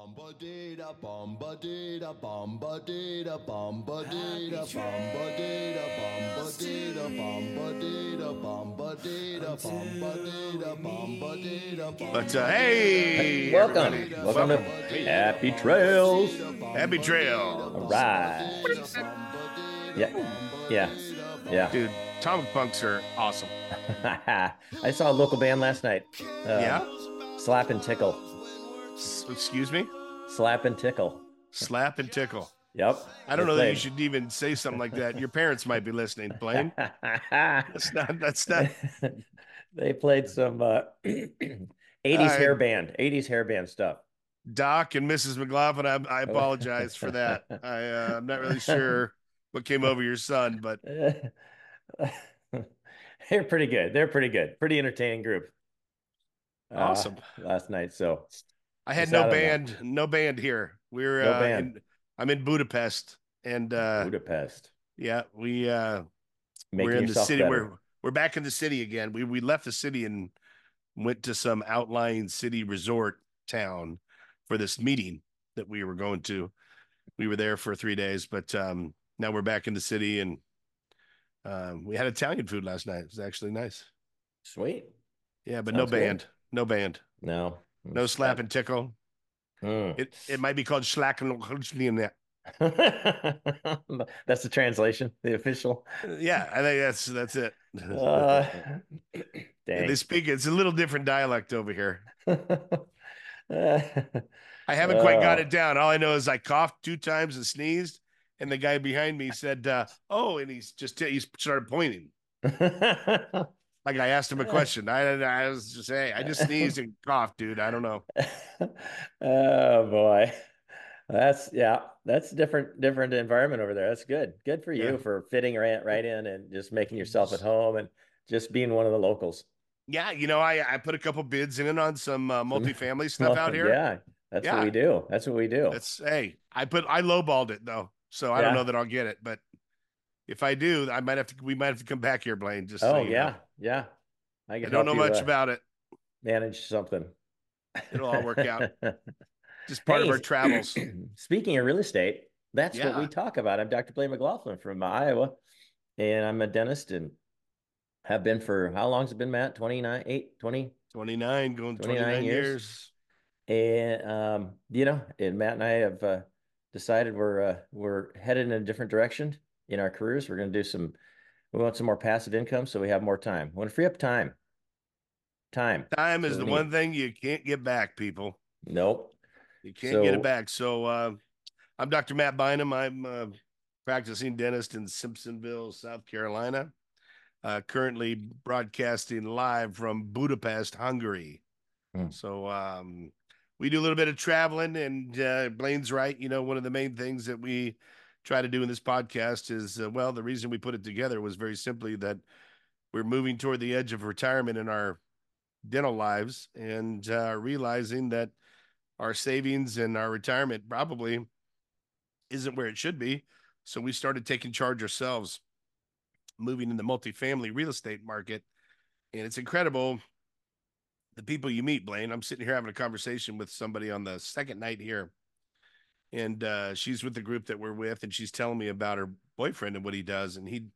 Bomba data, bomba data, bomba data, bomba data, bomba data, bomba data, bomba data, bomba data, bomba data, bomba data, But uh, hey, Welcome. everybody. Welcome to Happy Trails. Happy Trail, All right. Yeah. Yeah. Yeah. dude. Comic punks are awesome. I saw a local band last night. Uh, yeah. Slap and Tickle. S- excuse me. Slap and Tickle. Slap and tickle. Yep. I don't know that you should even say something like that. Your parents might be listening, Blaine. That's not. That's not. they played some uh, 80s I- hair band, 80s hair band stuff. Doc and Mrs. McLaughlin. I, I apologize for that. I, uh, I'm not really sure what came over your son, but They're pretty good. They're pretty good. Pretty entertaining group. uh, Awesome. last night. So I had no out of that. band. No band here. We're No uh, band. in- I'm in Budapest, and uh, Budapest. yeah, we uh, Making we're in the city. better. We're we're back in the city again. We we left the city and went to some outlying city resort town for this meeting that we were going to. We were there for three days, but um, now we're back in the city and um, we had Italian food last night. It was actually nice. Sweet. Yeah, but no Sounds good. band, no band, No. No slap and tickle. Mm. It it might be called slack and that. That's the translation, the official. yeah, I think that's that's it. Uh, Yeah, they speak it's a little different dialect over here. Uh, I haven't quite got Oh. it down. All I know is I coughed two times and sneezed, and the guy behind me said, uh, "Oh," and he's just he started pointing. Like I asked him a question. I I was just hey, I just sneezed and coughed, dude. I don't know. oh boy. That's yeah, that's different different environment over there. That's good. Good for you Yeah. for fitting right right in and just making yourself at home and just being one of the locals. Yeah, you know, I I put a couple bids in on some uh, multifamily stuff out here. Yeah, that's Yeah. what we do. That's what we do. It's hey, I put I lowballed it though, so I don't know that I'll get it, but if I do, I might have to. We might have to come back here, Blaine. Just so Oh you yeah, know. Yeah. I I don't know you, much uh, about it. manage something. It'll all work out. Just part of our travels. Speaking of real estate, that's what we talk about. I'm Dr. Blaine McLaughlin from Iowa, and I'm a dentist and have been for how long has it been, Matt? 29, 8, 20? 29 going 29 29 years. years. And um, you know, and Matt and I have uh, decided we're uh, we're headed in a different direction in our careers. We're going to do some. We want some more passive income, so we have more time. We want to free up time. Time. Time is So the we one thing you can't get back, people. Nope. You can't get it back. So uh, I'm Dr. Matt Bynum. I'm a practicing dentist in Simpsonville, South Carolina. Uh, currently broadcasting live from Budapest, Hungary. Hmm. So um, we do a little bit of traveling, and uh, Blaine's right. You know, one of the main things that we try to do in this podcast is, uh, well, the reason we put it together was very simply that we're moving toward the edge of retirement in our dental lives and uh, realizing that our savings and our retirement probably isn't where it should be. So we started taking charge ourselves, moving in the multifamily real estate market. And it's incredible the people you meet, Blaine. I'm sitting here having a conversation with somebody on the second night here. And uh, she's with the group that we're with, and she's telling me about her boyfriend and what he does. And he,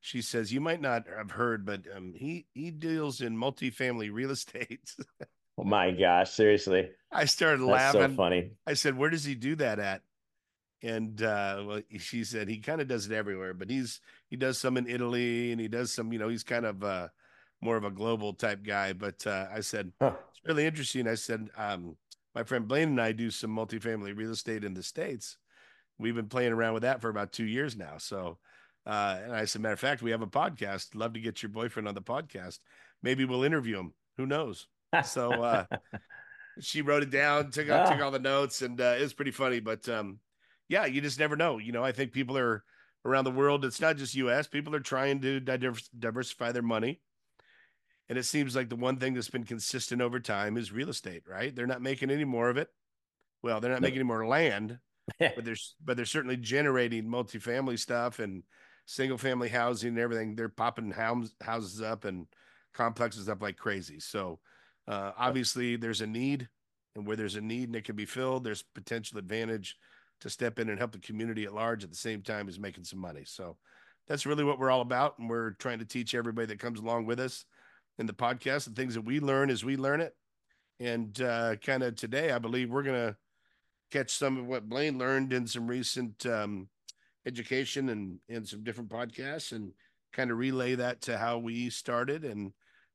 she says, you might not have heard, but um, he he deals in multifamily real estate. Oh my gosh, seriously. I started That's laughing. so funny. I said, "Where does he do that at?" And uh, well, she said he kind of does it everywhere, but he's he does some in Italy and he does some. You know, he's kind of uh, more of a global type guy. But uh, I said Huh. it's really interesting. I said, um, my friend Blaine and I do some multifamily real estate in the states. We've been playing around with that for about two years now. So, uh, and I said, matter of fact, we have a podcast. Love to get your boyfriend on the podcast. Maybe we'll interview him. Who knows? So, uh, she wrote it down, took took Ah. all the notes, and uh, it was pretty funny. But um, yeah, you just never know. You know, I think people are around the world. It's not just U.S. People are trying to diversify their money, and it seems like the one thing that's been consistent over time is real estate. Right? They're not making any more of it. Well, they're not No. making any more land, but they're but they're certainly generating multifamily stuff and single family housing and everything. They're popping house, houses up and complexes up like crazy. So uh, obviously, there's a need And where there's a need and it can be filled, there's potential advantage to step in and help the community at large at the same time as making some money. So that's really what we're all about. And we're trying to teach everybody that comes along with us in the podcast the things that we learn as we learn it. And uh, kind of today, I believe we're going to catch some of what Blaine learned in some recent um, education and, and some different podcasts and kind of relay that to how we started and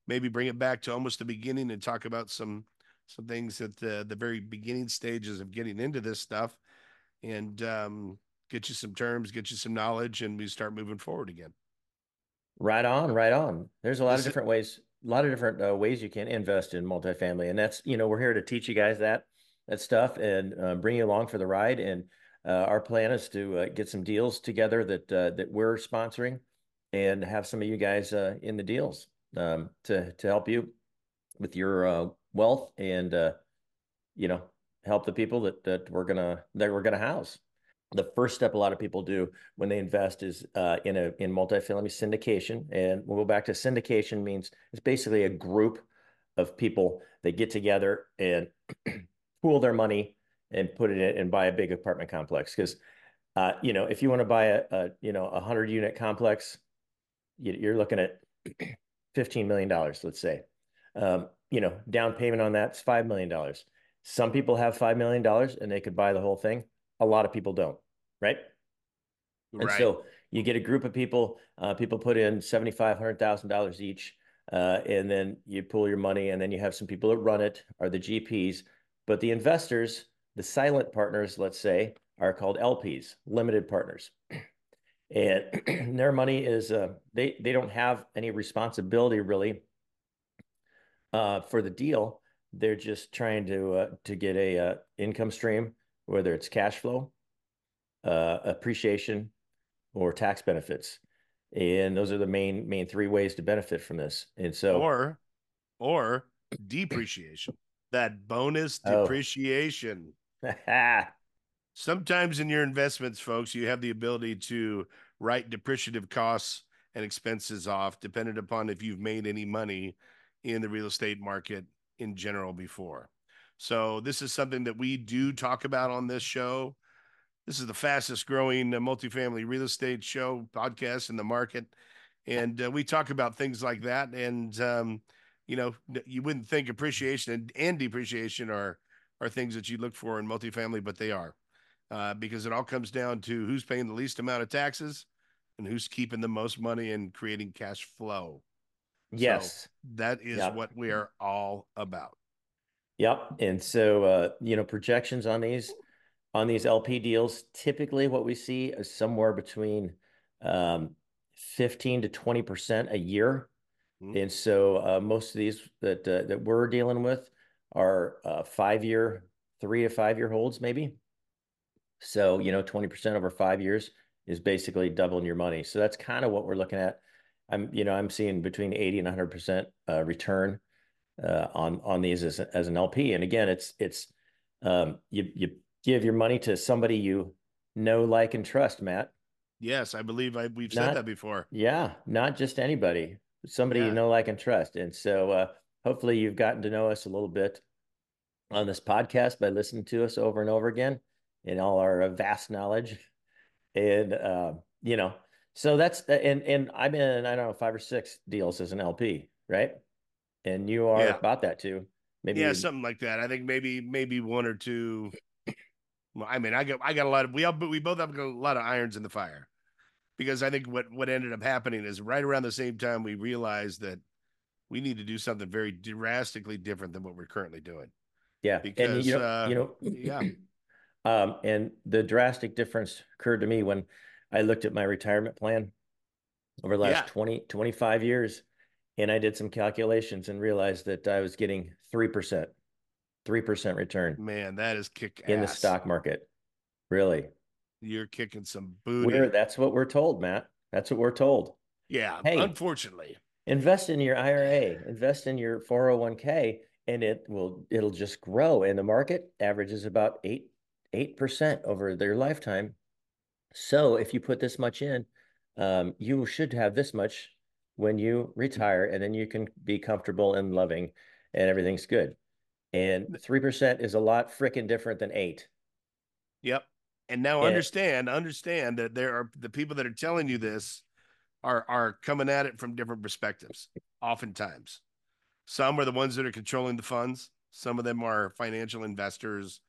maybe bring it back to almost the beginning and talk about some some things at the the very beginning stages of getting into this stuff and um, get you some terms, get you some knowledge, and we start moving forward again. Right on, right on. There's a lot of different ways, a lot of different uh, ways you can invest in multifamily, and that's you know we're here to teach you guys that that stuff and uh, bring you along for the ride. And uh, our plan is to uh, get some deals together that uh, that we're sponsoring, and have some of you guys uh, in the deals um, to to help you with your wealth and you know help the people that that we're gonna that we're gonna house. The first step a lot of people do when they invest is uh, in a in multifamily syndication, and we'll go back to syndication means it's basically a group of people that get together and pool their money and put it in and buy a big apartment complex. Because uh, you know if you want to buy a, a you know a hundred unit complex, you, are looking at fifteen million dollars, let's say. Um, you know, down payment on that's five million dollars some people have $5 million and they could buy the whole thing. A lot of people don't, right? right. And so you get a group of people, uh, people put in $75,000, $100,000 each, uh, and then you pull your money, and then you have some people that run it, are the GPs. But the investors, the silent partners, let's say, are called LPs, limited partners. And their money is, uh, they, they don't have any responsibility really uh, for the deal they're just trying to uh, to get a uh, income stream, whether it's cash flow, uh, appreciation, or tax benefits, and those are the main main three ways to benefit from this. And so, or or depreciation, that bonus oh. depreciation. Oh. Sometimes in your investments, folks, you have the ability to write depreciative costs and expenses off, dependent upon if you've made any money in the real estate market in general before. So this is something that we do talk about on this show. This is the fastest growing uh, multifamily real estate show podcast in the market. And uh, we talk about things like that. And, um, you know, you wouldn't think appreciation and, and depreciation are, are things that you look for in multifamily, but they are uh, because it all comes down to who's paying the least amount of taxes and who's keeping the most money and creating cash flow. Yes. So that is yep. what we are all about. Yep. And so uh, you know, projections on these on these LP deals, typically what we see is somewhere between um, 15 to 20% a year. Mm-hmm. And so uh, most of these that uh, that we're dealing with are uh, five year, three to five year holds, maybe. So, you know, 20% over five years is basically doubling your money. So that's kind of what we're looking at I'm, you know, I'm seeing between 80 and 100 percent uh, return on on these as, as an LP. And again, it's it's um, you you give your money to somebody you know, like, and trust, Matt. Yes, I believe I we've not, said that before. Yeah, not just anybody, somebody yeah. you know, like, and trust. And so, uh, hopefully, you've gotten to know us a little bit on this podcast by listening to us over and over again in all our uh, vast knowledge. And uh, you know, so that's and and I'm in I don't know five or six deals as an LP, right? And you are yeah. about that too. Maybe yeah, something like that. I think maybe maybe one or two. Well, I mean, I got I got a lot of we all we both have a lot of irons in the fire, because I think what what ended up happening is right around the same time we realized that we need to do something very drastically different than what we're currently doing. Yeah, because and you know, uh, you know, yeah. Um, and the drastic difference occurred to me when I looked at my retirement plan over the last yeah. 20, 25 years, and I did some calculations and realized that I was getting 3%, 3% return. Man, that is kick in the stock market. Really? You're kicking some booty. We're, that's what we're told, Matt. That's what we're told. Yeah. Hey, unfortunately. Invest in your IRA, invest in your 401k, and it will it'll just grow. And the market averages about eight eight percent over their lifetime. So if you put this much in, um, you should have this much when you retire, and then you can be comfortable and loving, and everything's good. And three percent is a lot freaking different than eight. Yep. And now Yeah. understand, understand that there are the people that are telling you this are are coming at it from different perspectives. Oftentimes, some are the ones that are controlling the funds. Some of them are financial investors,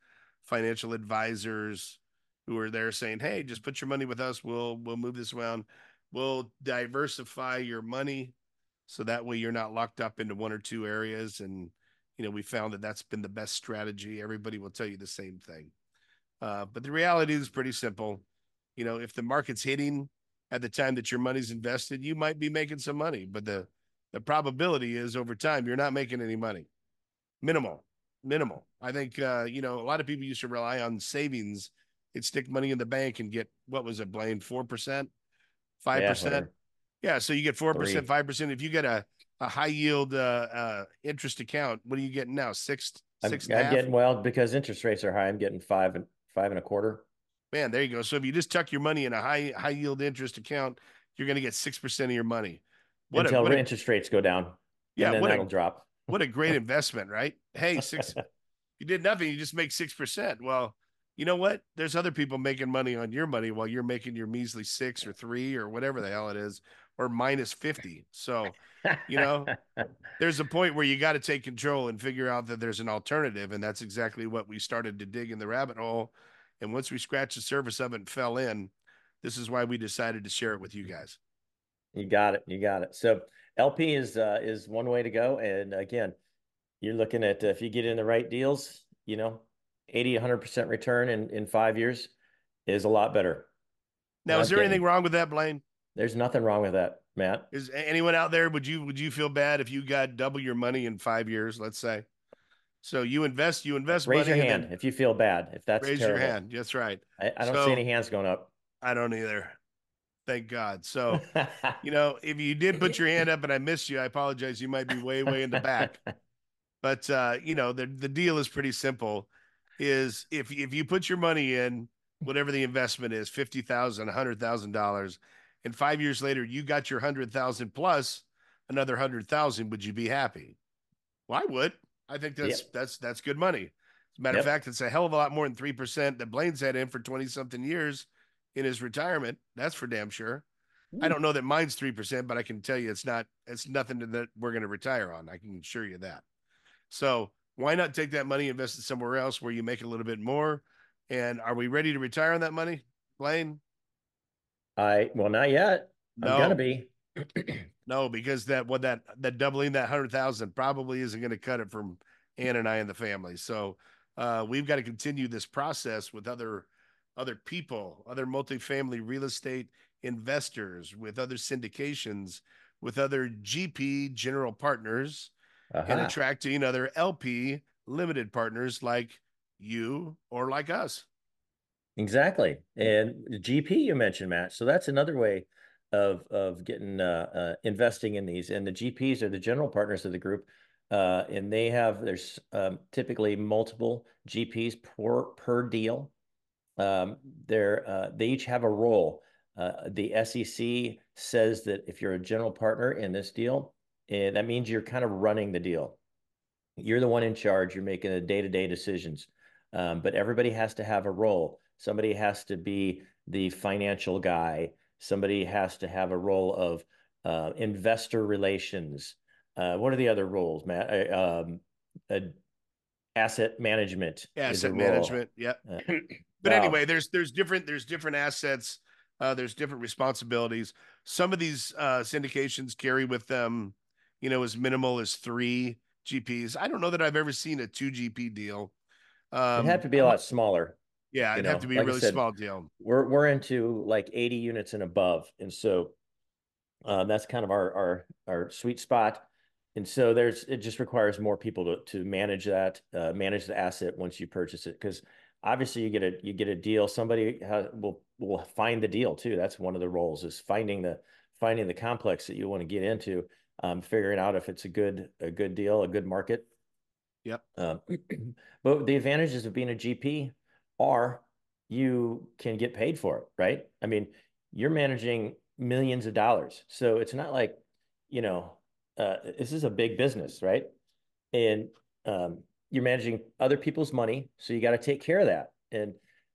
financial advisors who are there saying, "Hey, just put your money with us. We'll we'll move this around. We'll diversify your money, so that way you're not locked up into one or two areas." And you know, we found that that's been the best strategy. Everybody will tell you the same thing. Uh, but the reality is pretty simple. You know, if the market's hitting at the time that your money's invested, you might be making some money, but the the probability is over time you're not making any money. Minimal, minimal. I think uh, you know a lot of people used to rely on savings. They'd stick money in the bank and get what was it, Blaine, four percent, five Yeah, percent. Yeah, so you get four percent, five percent. If you get a a high yield uh, uh, interest account, what are you getting now? Six, I'm, six a I'm getting well because interest rates are high. I'm getting five and five and a quarter. Man, there you go. So if you just tuck your money in a high high yield interest account, you're going to get six percent of your money. What a, until what a, interest rates go down. yeah, and then what that'll a drop. what a great investment, right? Hey, six. you did nothing. You just make six percent. Well, you know what? There's other people making money on your money while you're making your measly six or three or whatever the hell it is, or minus fifty. So you know, there's a point where you got to take control and figure out that there's an alternative, and that's exactly what we started to dig in the rabbit hole. And once we scratched the surface of it and fell in, this is why we decided to share it with you guys. You got it. You got it. So LP is uh, is one way to go. And again, you're looking at uh, if you get in the right deals, you know, 80, 100% return in, in five years is a lot better. Now, is there getting- anything wrong with that, Blaine? There's nothing wrong with that, Matt. Is anyone out there? Would you would you feel bad if you got double your money in five years? Let's say. So you invest, you invest. Raise your hand if you feel bad. If that's Raise terrible. your hand. That's right. I, I don't So- see any hands going up. I don't either. Thank God. So you know, if you did put your hand up and I missed you, I apologize. You might be way way in the back. But uh, you know, the the deal is pretty simple. Is if if you put your money in whatever the investment is, fifty thousand, a hundred thousand dollars, and five years later you got your hundred thousand plus another hundred thousand, would you be happy? Well, I would. I think that's that's that's good money. As a matter Yep. of fact, it's a hell of a lot more than three percent that Blaine's had in for twenty something years in his retirement. That's for damn sure. I hmm. don't know that mine's three percent, but I can tell you it's not. It's nothing that we're going to retire on. I can assure you that. So why not take that money, invest it somewhere else where you make a little bit more? And are we ready to retire on that money, Blaine? I well, not yet. No, I'm gonna be. no, because that what that that doubling that hundred thousand probably isn't going to cut it from Ann and I and the family. So uh, we've got to continue this process with other other people, other multifamily real estate investors, with other syndications, with other GP general partners, and Uh-huh. attracting other LP limited partners like you or like us. Exactly. And GP you mentioned, Matt. So that's another way of of getting uh, uh, investing in these. And the GPs are the general partners of the group. Uh, and they have there's um, typically multiple GPs per per deal. Um, they're uh, they each have a role. Uh, the SEC says that if you're a general partner in this deal, and that means you're kind of running the deal. You're the one in charge. You're making the day-to-day decisions. Um, but everybody has to have a role. Somebody has to be the financial guy. Somebody has to have a role of uh, investor relations. Uh, what are the other roles, Matt? Uh, um, uh, asset management. Asset management. Yep. Uh, but wow. anyway, there's there's different there's different assets. Uh, there's different responsibilities. Some of these uh, syndications carry with them, you know, as minimal as three GPs. I don't know that I've ever seen a two GP deal. Um, It'd have to be a lot smaller. Yeah, it'd have to be a like I really said, small deal. We're we're into like 80 units and above, and so um, that's kind of our our our sweet spot. And so there's it just requires more people to to manage that, uh, manage the asset once you purchase it, because obviously you get a you get a deal. Somebody has, will will find the deal too. That's one of the roles is finding the finding the complex that you want to get into, um, figuring out if it's a good a good deal, a good market. Yep. Um, but the advantages of being a GP are you can get paid for it, right? I mean, you're managing millions of dollars. So it's not like, you know, uh, this is a big business, right? And um, you're managing other people's money, so you got to take care of that. And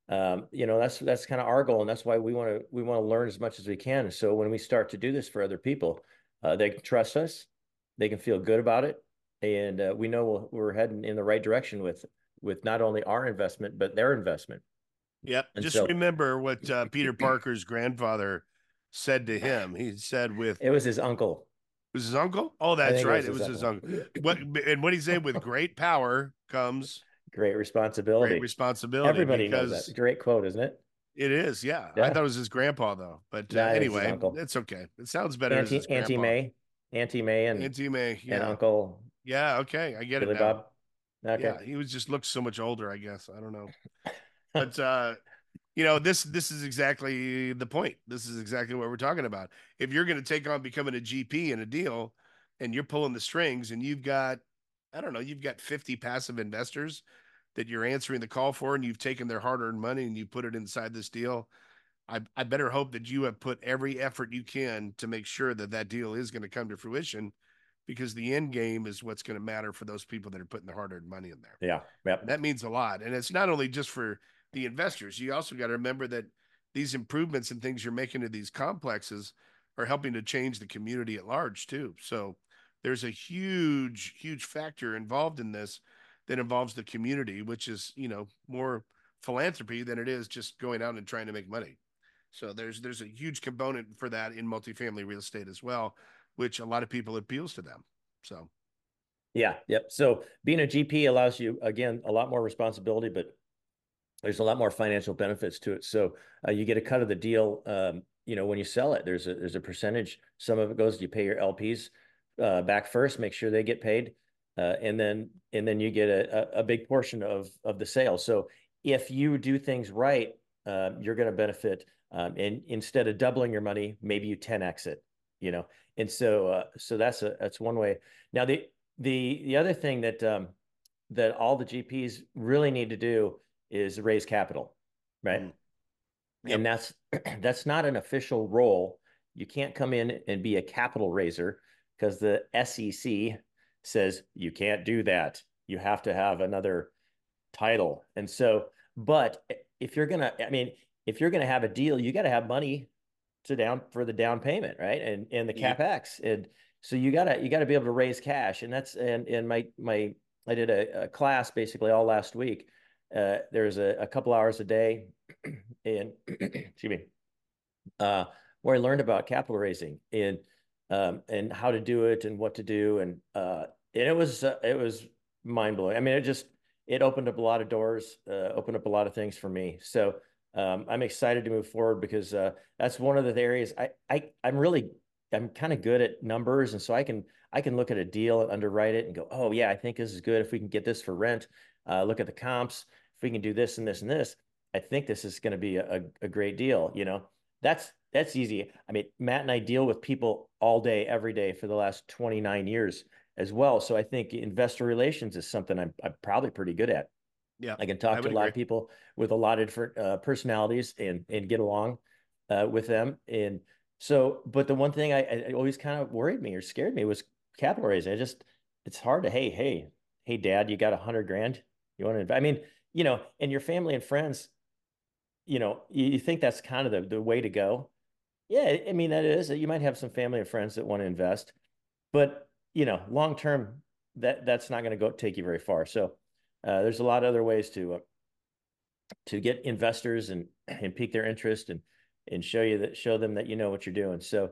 um, you know, that's that's kind of our goal, and that's why we want to we want to learn as much as we can. So when we start to do this for other people, uh, they can trust us, they can feel good about it, and uh, we know we are heading in the right direction with with not only our investment but their investment. Yep. And Just so, remember what uh, Peter Parker's grandfather said to him. He said, "With it was his uncle." It was his uncle? Oh, that's right. It was, it was his, uncle. his uncle. What and what he said with great power comes great responsibility. Great responsibility. Everybody knows that. Great quote, isn't it? It is, yeah. yeah. I thought it was his grandpa though, but uh, anyway, it's okay. It sounds better. Auntie, Auntie May, Auntie May, and Auntie May, yeah. and Uncle. Yeah, okay, I get Billy it. Now. Bob. Okay. Yeah, he was just looks so much older. I guess I don't know, but uh, you know this this is exactly the point. This is exactly what we're talking about. If you're going to take on becoming a GP in a deal, and you're pulling the strings, and you've got I don't know, you've got 50 passive investors that you're answering the call for and you've taken their hard-earned money and you put it inside this deal I, I better hope that you have put every effort you can to make sure that that deal is going to come to fruition because the end game is what's going to matter for those people that are putting their hard-earned money in there yeah yep. And that means a lot and it's not only just for the investors you also got to remember that these improvements and things you're making to these complexes are helping to change the community at large too so there's a huge huge factor involved in this that involves the community, which is, you know, more philanthropy than it is just going out and trying to make money. So there's there's a huge component for that in multifamily real estate as well, which a lot of people appeals to them. So yeah, yep. So being a GP allows you again a lot more responsibility, but there's a lot more financial benefits to it. So uh, you get a cut of the deal. Um, you know, when you sell it, there's a there's a percentage. Some of it goes you pay your LPs uh, back first, make sure they get paid uh, and then and then you get a, a big portion of of the sale. So if you do things right, uh, you're going to benefit. Um, and instead of doubling your money, maybe you 10x it. You know, and so uh, so that's a that's one way. Now the the the other thing that um, that all the GPs really need to do is raise capital, right? Mm. Yep. And that's that's not an official role. You can't come in and be a capital raiser because the SEC says you can't do that. You have to have another title. And so, but if you're gonna, I mean, if you're gonna have a deal, you got to have money to down for the down payment, right? And and the yeah. capex, and so you gotta you gotta be able to raise cash. And that's and and my my I did a, a class basically all last week. Uh, there's a, a couple hours a day, and excuse me, uh, where I learned about capital raising and um, and how to do it and what to do. And, uh, and it was, uh, it was mind blowing. I mean, it just, it opened up a lot of doors, uh, opened up a lot of things for me. So, um, I'm excited to move forward because, uh, that's one of the areas I, I, I'm really, I'm kind of good at numbers. And so I can, I can look at a deal and underwrite it and go, oh yeah, I think this is good. If we can get this for rent, uh, look at the comps. If we can do this and this and this, I think this is going to be a, a great deal. You know, that's that's easy. I mean, Matt and I deal with people all day, every day for the last 29 years as well. So I think investor relations is something I'm, I'm probably pretty good at. Yeah. I can talk I to a lot of people with a lot of different uh, personalities and, and get along uh, with them. And so, but the one thing I, I always kind of worried me or scared me was capital raising. I just, it's hard to, Hey, Hey, Hey dad, you got a hundred grand. You want to, I mean, you know, and your family and friends, you know, you, you think that's kind of the, the way to go yeah, I mean that is you might have some family or friends that want to invest, but you know, long term that that's not going to go take you very far. So uh, there's a lot of other ways to uh, to get investors and and pique their interest and and show you that show them that you know what you're doing. So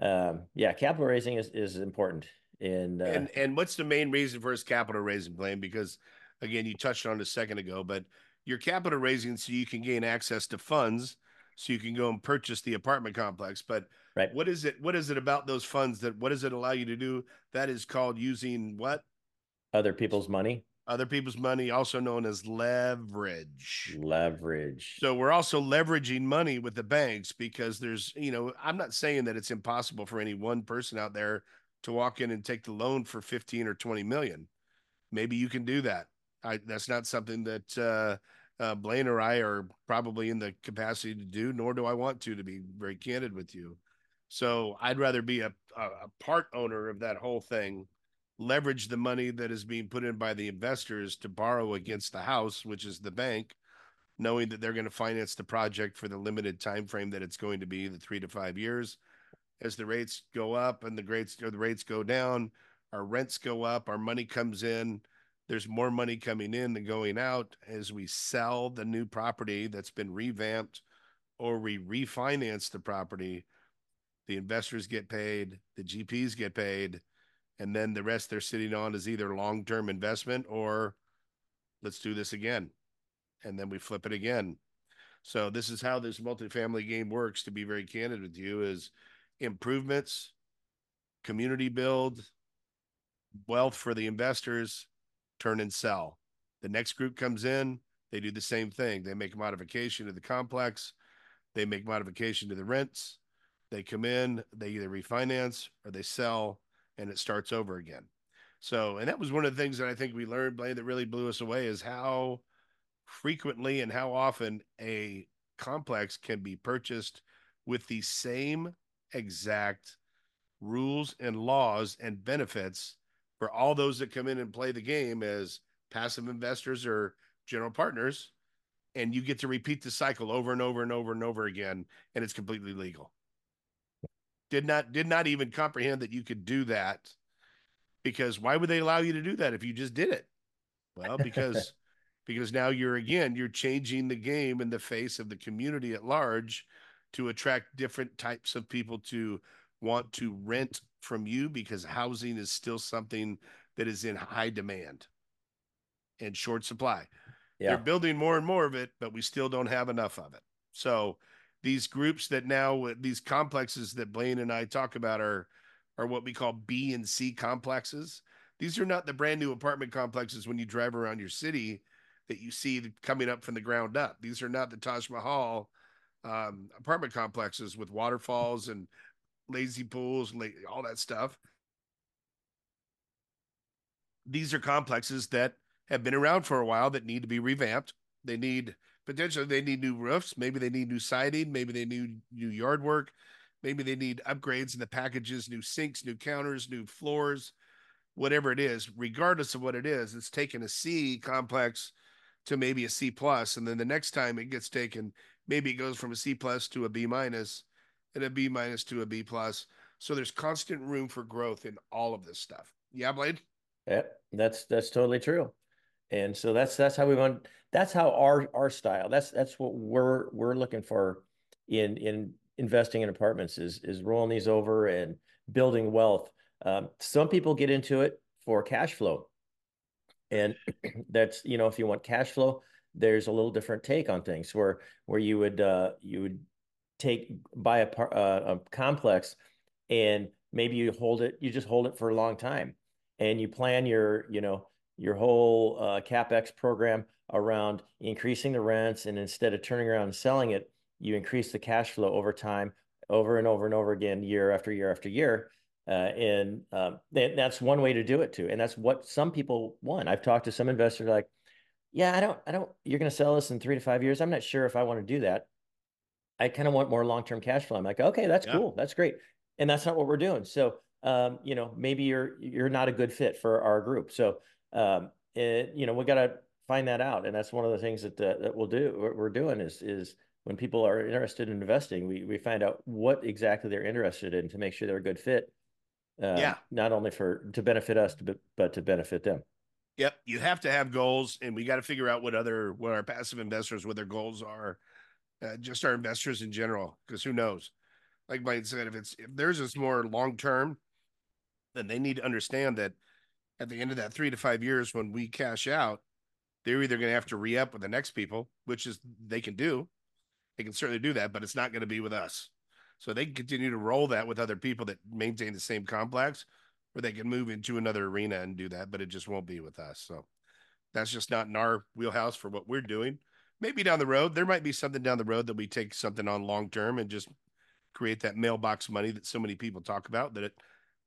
um, yeah, capital raising is is important. And, uh, and and what's the main reason for his capital raising plan? Because again, you touched on it a second ago, but your capital raising so you can gain access to funds so you can go and purchase the apartment complex. But right. what is it? What is it about those funds that what does it allow you to do? That is called using what? Other people's money. Other people's money, also known as leverage. Leverage. So we're also leveraging money with the banks because there's, you know, I'm not saying that it's impossible for any one person out there to walk in and take the loan for 15 or 20 million. Maybe you can do that. I, that's not something that uh, uh, Blaine or I are probably in the capacity to do, nor do I want to, to be very candid with you. So I'd rather be a, a, a part owner of that whole thing, leverage the money that is being put in by the investors to borrow against the house, which is the bank, knowing that they're going to finance the project for the limited time frame that it's going to be, the three to five years. As the rates go up and the rates the rates go down, our rents go up, our money comes in. There's more money coming in than going out as we sell the new property that's been revamped or we refinance the property. The investors get paid, the GPs get paid, and then the rest they're sitting on is either long-term investment or let's do this again and then we flip it again so this is how this multifamily game works to be very candid with you is improvements community build wealth for the investors turn and sell. The next group comes in they do the same thing. They make modification to the complex. They make modification to the rents. They come in they either refinance or they sell and it starts over again. So, and that was one of the things that I think we learned, Blaine, that really blew us away is how frequently and how often a complex can be purchased with the same exact rules and laws and benefits for all those that come in and play the game as passive investors or general partners and you get to repeat the cycle over and over and over and over again and it's completely legal. Did not did not even comprehend that you could do that because why would they allow you to do that if you just did it? Well because because now you're again you're changing the game in the face of the community at large to attract different types of people to want to rent from you because housing is still something that is in high demand and short supply yeah. they're building more and more of it but we still don't have enough of it so these groups that now these complexes that Blaine and I talk about are are what we call B and C complexes. These are not the brand new apartment complexes when you drive around your city that you see coming up from the ground up. These are not the Taj Mahal um, apartment complexes with waterfalls and lazy pools, all that stuff. These are complexes that have been around for a while that need to be revamped. They need potentially they need new roofs. Maybe they need new siding. Maybe they need new yard work. Maybe they need upgrades in the packages new sinks new counters new floors whatever it is. Regardless of what it is it's taken a c complex to maybe a c plus and then the next time it gets taken maybe it goes from a c plus to a b minus and a b minus to a b plus. So there's constant room for growth in all of this stuff. Yeah Blaine? Yeah that's that's totally true. And so that's that's how we want that's how our our style that's that's what we're we're looking for in in investing in apartments is is rolling these over and building wealth. Um, some people get into it for cash flow. And that's you know if you want cash flow there's a little different take on things where where you would uh you would take buy a, uh, a complex and maybe you hold it you just hold it for a long time and you plan your you know your whole uh, capex program around increasing the rents, and instead of turning around and selling it, you increase the cash flow over time, over and over and over again, year after year after year. Uh, and um, that's one way to do it too. And that's what some people want. I've talked to some investors like, yeah, I don't, I don't, you're going to sell this in three to five years. I'm not sure if I want to do that. I kind of want more long-term cash flow. I'm like, okay, that's yeah. cool. That's great. And that's not what we're doing. So, um, you know, maybe you're, you're not a good fit for our group. So, um, it, you know, we got to find that out, and that's one of the things that uh, that we'll do. What we're doing is is when people are interested in investing, we we find out what exactly they're interested in to make sure they're a good fit. Uh, yeah, not only for to benefit us, but but to benefit them. Yep, you have to have goals, and we got to figure out what other what our passive investors what their goals are. Uh, just our investors in general, because who knows? Like Mike said, if it's if there's this more long term, then they need to understand that at the end of that three to five years when we cash out, they're either going to have to re up with the next people, which is they can do. They can certainly do that, but it's not going to be with us. So they can continue to roll that with other people that maintain the same complex, or they can move into another arena and do that, but it just won't be with us. So that's just not in our wheelhouse for what we're doing. Maybe down the road, there might be something down the road that we take something on long term and just create that mailbox money that so many people talk about that it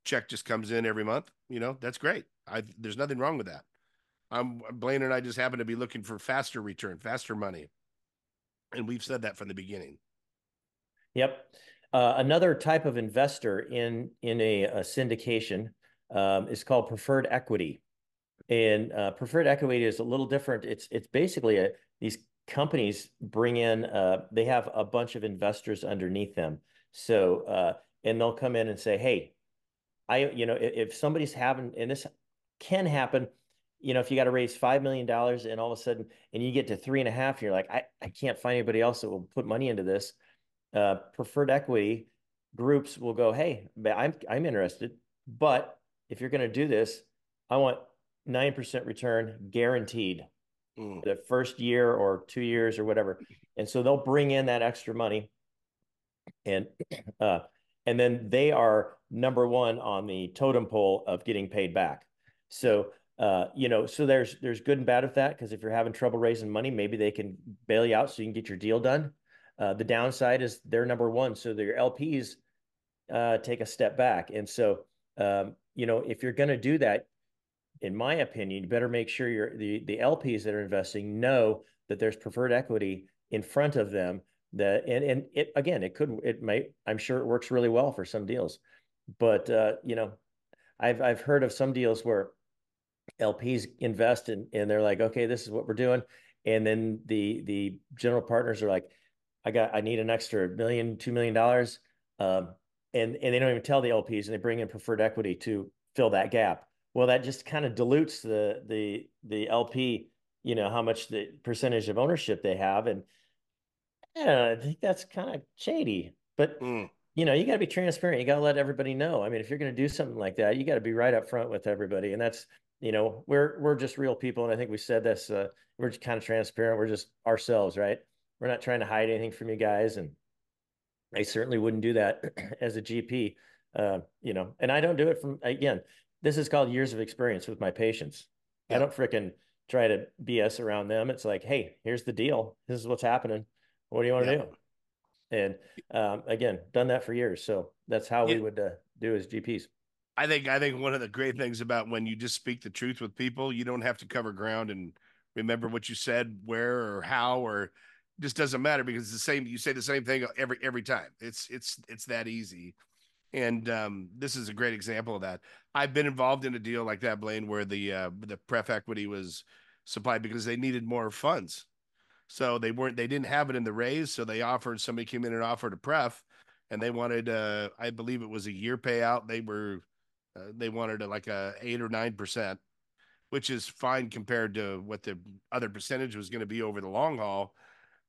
check just comes in every month. You know, that's great. I there's nothing wrong with that. I'm Blaine and I just happen to be looking for faster return, faster money. And we've said that from the beginning. Yep. Uh, another type of investor in in a, a syndication um, is called preferred equity. And uh, preferred equity is a little different. It's it's basically a these companies bring in uh, they have a bunch of investors underneath them. So uh, and they'll come in and say, hey, I you know if, if somebody's having and this can happen, you know if you got to raise five million dollars and all of a sudden and you get to three and a half, you're like I I can't find anybody else that will put money into this. Uh, preferred equity groups will go, hey, I'm I'm interested, but if you're going to do this, I want 9% return guaranteed mm. the first year or two years or whatever. And so they'll bring in that extra money and uh, and then they are number one on the totem pole of getting paid back. So uh, you know, so there's there's good and bad with that because if you're having trouble raising money, maybe they can bail you out so you can get your deal done. Uh, the downside is they're number one, so their LPs uh, take a step back. And so, um, you know, if you're going to do that, in my opinion, you better make sure your the the LPs that are investing know that there's preferred equity in front of them. That and and it again, it could it might I'm sure it works really well for some deals, but uh, you know, I've I've heard of some deals where LPs invest in, and they're like, okay, this is what we're doing, and then the the general partners are like, I got I need an extra million two million dollars, um, and and they don't even tell the LPs, and they bring in preferred equity to fill that gap well, that just kind of dilutes the the the LP, you know, how much the percentage of ownership they have, and yeah, I think that's kind of shady. But mm. you know, you got to be transparent. You got to let everybody know. I mean, if you're going to do something like that, you got to be right up front with everybody, and that's you know, we're we're just real people, and I think we said this. Uh, we're just kind of transparent. We're just ourselves, right? We're not trying to hide anything from you guys, and I certainly wouldn't do that as a GP. Uh, you know, and I don't do it from again this is called years of experience with my patients. Yeah. I don't freaking try to BS around them. It's like, hey, here's the deal. This is what's happening. What do you want to yeah. do? And um, again, done that for years. So that's how yeah. we would uh, do as GPs. I think I think one of the great things about when you just speak the truth with people, you don't have to cover ground and remember what you said, where or how, or just doesn't matter because it's the same. You say the same thing every every time. It's it's it's that easy. And um, this is a great example of that. I've been involved in a deal like that, Blaine, where the uh, the pref equity was supplied because they needed more funds. So they weren't they didn't have it in the raise, so they offered somebody came in and offered a pref, and they wanted uh, I believe it was a year payout. They were uh, they wanted a, like a eight or nine percent, which is fine compared to what the other percentage was going to be over the long haul.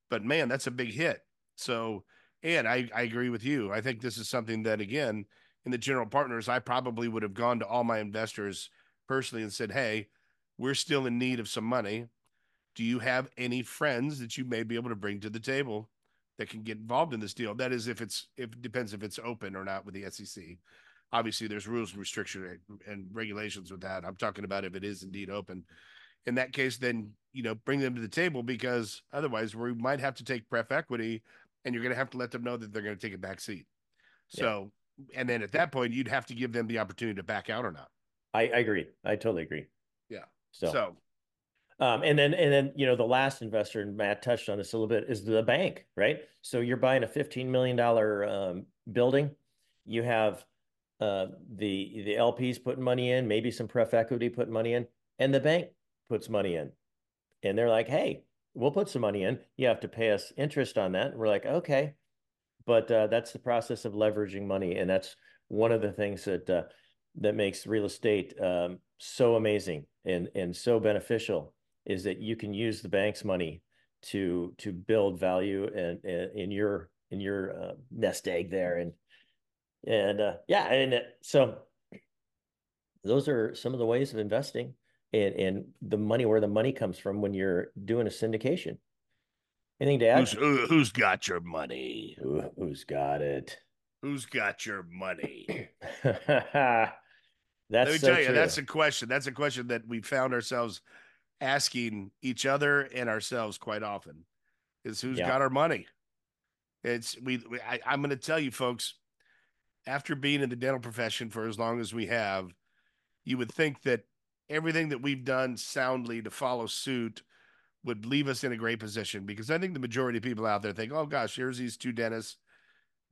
But man, that's a big hit. So and I, I agree with you. I think this is something that, again, in the general partners, I probably would have gone to all my investors personally and said, Hey, we're still in need of some money. Do you have any friends that you may be able to bring to the table that can get involved in this deal? That is, if it's, if it depends if it's open or not with the SEC. Obviously, there's rules and restrictions and regulations with that. I'm talking about if it is indeed open. In that case, then, you know, bring them to the table because otherwise we might have to take pref equity and you're going to have to let them know that they're going to take a back seat. So, yeah. And then at that point, you'd have to give them the opportunity to back out or not. I, I agree. I totally agree. Yeah. So, so um, and then, and then, you know, the last investor, and Matt touched on this a little bit, is the bank, right? So you're buying a $15 million um, building. You have uh, the the LPs putting money in, maybe some pref equity putting money in, and the bank puts money in. And they're like, hey, we'll put some money in. You have to pay us interest on that. And we're like, okay. But uh, that's the process of leveraging money. And that's one of the things that uh, that makes real estate um, so amazing and, and so beneficial is that you can use the bank's money to to build value and in your in your uh, nest egg there and and uh, yeah and so those are some of the ways of investing and, and the money where the money comes from when you're doing a syndication. Anything to add? Who's, who, who's got your money? Who, who's got it? Who's got your money? that's Let me so tell you, true. that's a question. That's a question that we found ourselves asking each other and ourselves quite often. Is who's yeah. got our money? It's we. we I, I'm going to tell you, folks. After being in the dental profession for as long as we have, you would think that everything that we've done soundly to follow suit would leave us in a great position because I think the majority of people out there think, oh gosh, here's these two dentists.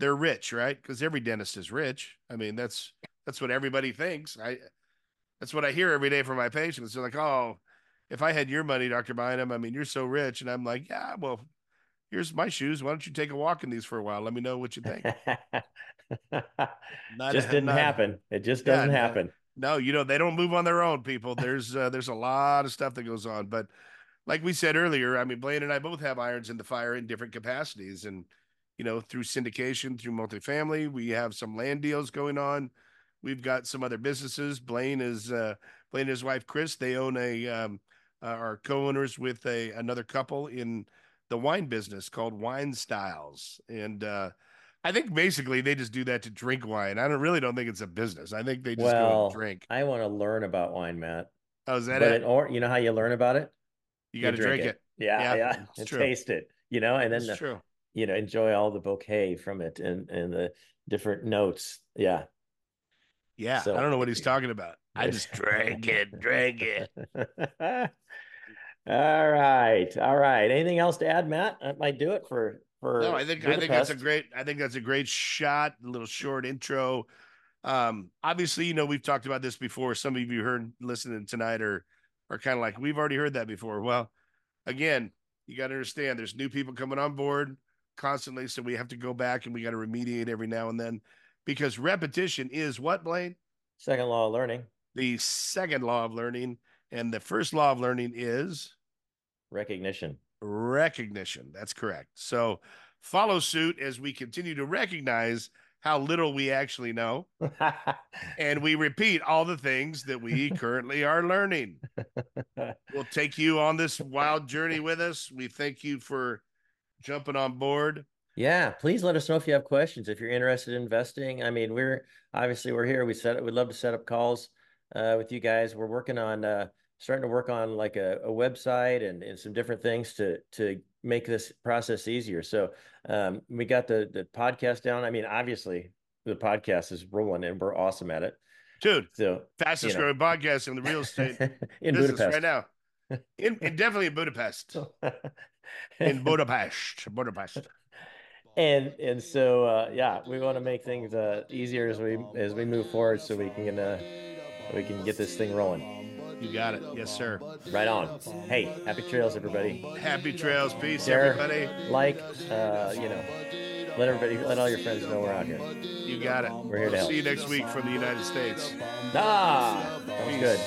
They're rich, right? Because every dentist is rich. I mean, that's That's what everybody thinks. I that's what I hear every day from my patients. They're like, "Oh, if I had your money, Doctor Bynum, I mean, you're so rich." And I'm like, "Yeah, well, here's my shoes. Why don't you take a walk in these for a while? Let me know what you think." Not- just didn't not- happen. It just Yeah, doesn't no. happen. No, you know they don't move on their own. People, there's uh, there's a lot of stuff that goes on, but like we said earlier, I mean, Blaine and I both have irons in the fire in different capacities, and you know, through syndication, through multifamily, we have some land deals going on. We've got some other businesses. Blaine is uh, Blaine and his wife Chris. They own a um, uh, are co-owners with a another couple in the wine business called Wine Styles, and uh, I think basically they just do that to drink wine. I don't really don't think it's a business. I think they just go Well, and drink. I want to learn about wine, Matt. Oh, is that But it? or you know how you learn about it? You got to drink, it. Yeah, Yeah, yeah, and true. taste it. You know, and then the- you know enjoy all the bouquet from it and and the different notes. Yeah. Yeah, So- I don't know what he's talking about. I just drank it, drank it. all right, all right. Anything else to add, Matt? That might do it for for. No, I think I think that's a great. I think that's a great shot. A little short intro. Um, obviously, you know we've talked about this before. Some of you heard listening tonight are are kind of like we've already heard that before. Well, again, you got to understand there's new people coming on board constantly, so we have to go back and we got to remediate every now and then because repetition is what Blaine second law of learning the second law of learning, and the first law of learning is recognition. recognition. That's correct. So follow suit as we continue to recognize how little we actually know, and we repeat all the things that we currently are learning. We'll take you on this wild journey with us. We thank you for jumping on board. Yeah, please let us know if you have questions. If you're interested in investing, I mean, we're obviously we're here. We set we'd love to set up calls uh, with you guys. We're working on uh, starting to work on like a, a website and, and some different things to to make this process easier. So um, we got the the podcast down. I mean, obviously the podcast is rolling and we're awesome at it. Dude, So fastest You know. growing podcast in the real estate in business Budapest right now. In, in definitely in Budapest. In Budapest. Budapest. and and so uh, yeah, we want to make things uh, easier as we as we move forward, so we can uh, we can get this thing rolling. You got it. Yes, sir. Right on. Hey, happy trails, everybody. Happy trails. Peace, Share. everybody. Like, uh, you know, let everybody, let all your friends know we're out here. You got it. We're here to help. See you next week from the United States. Ah, that was good.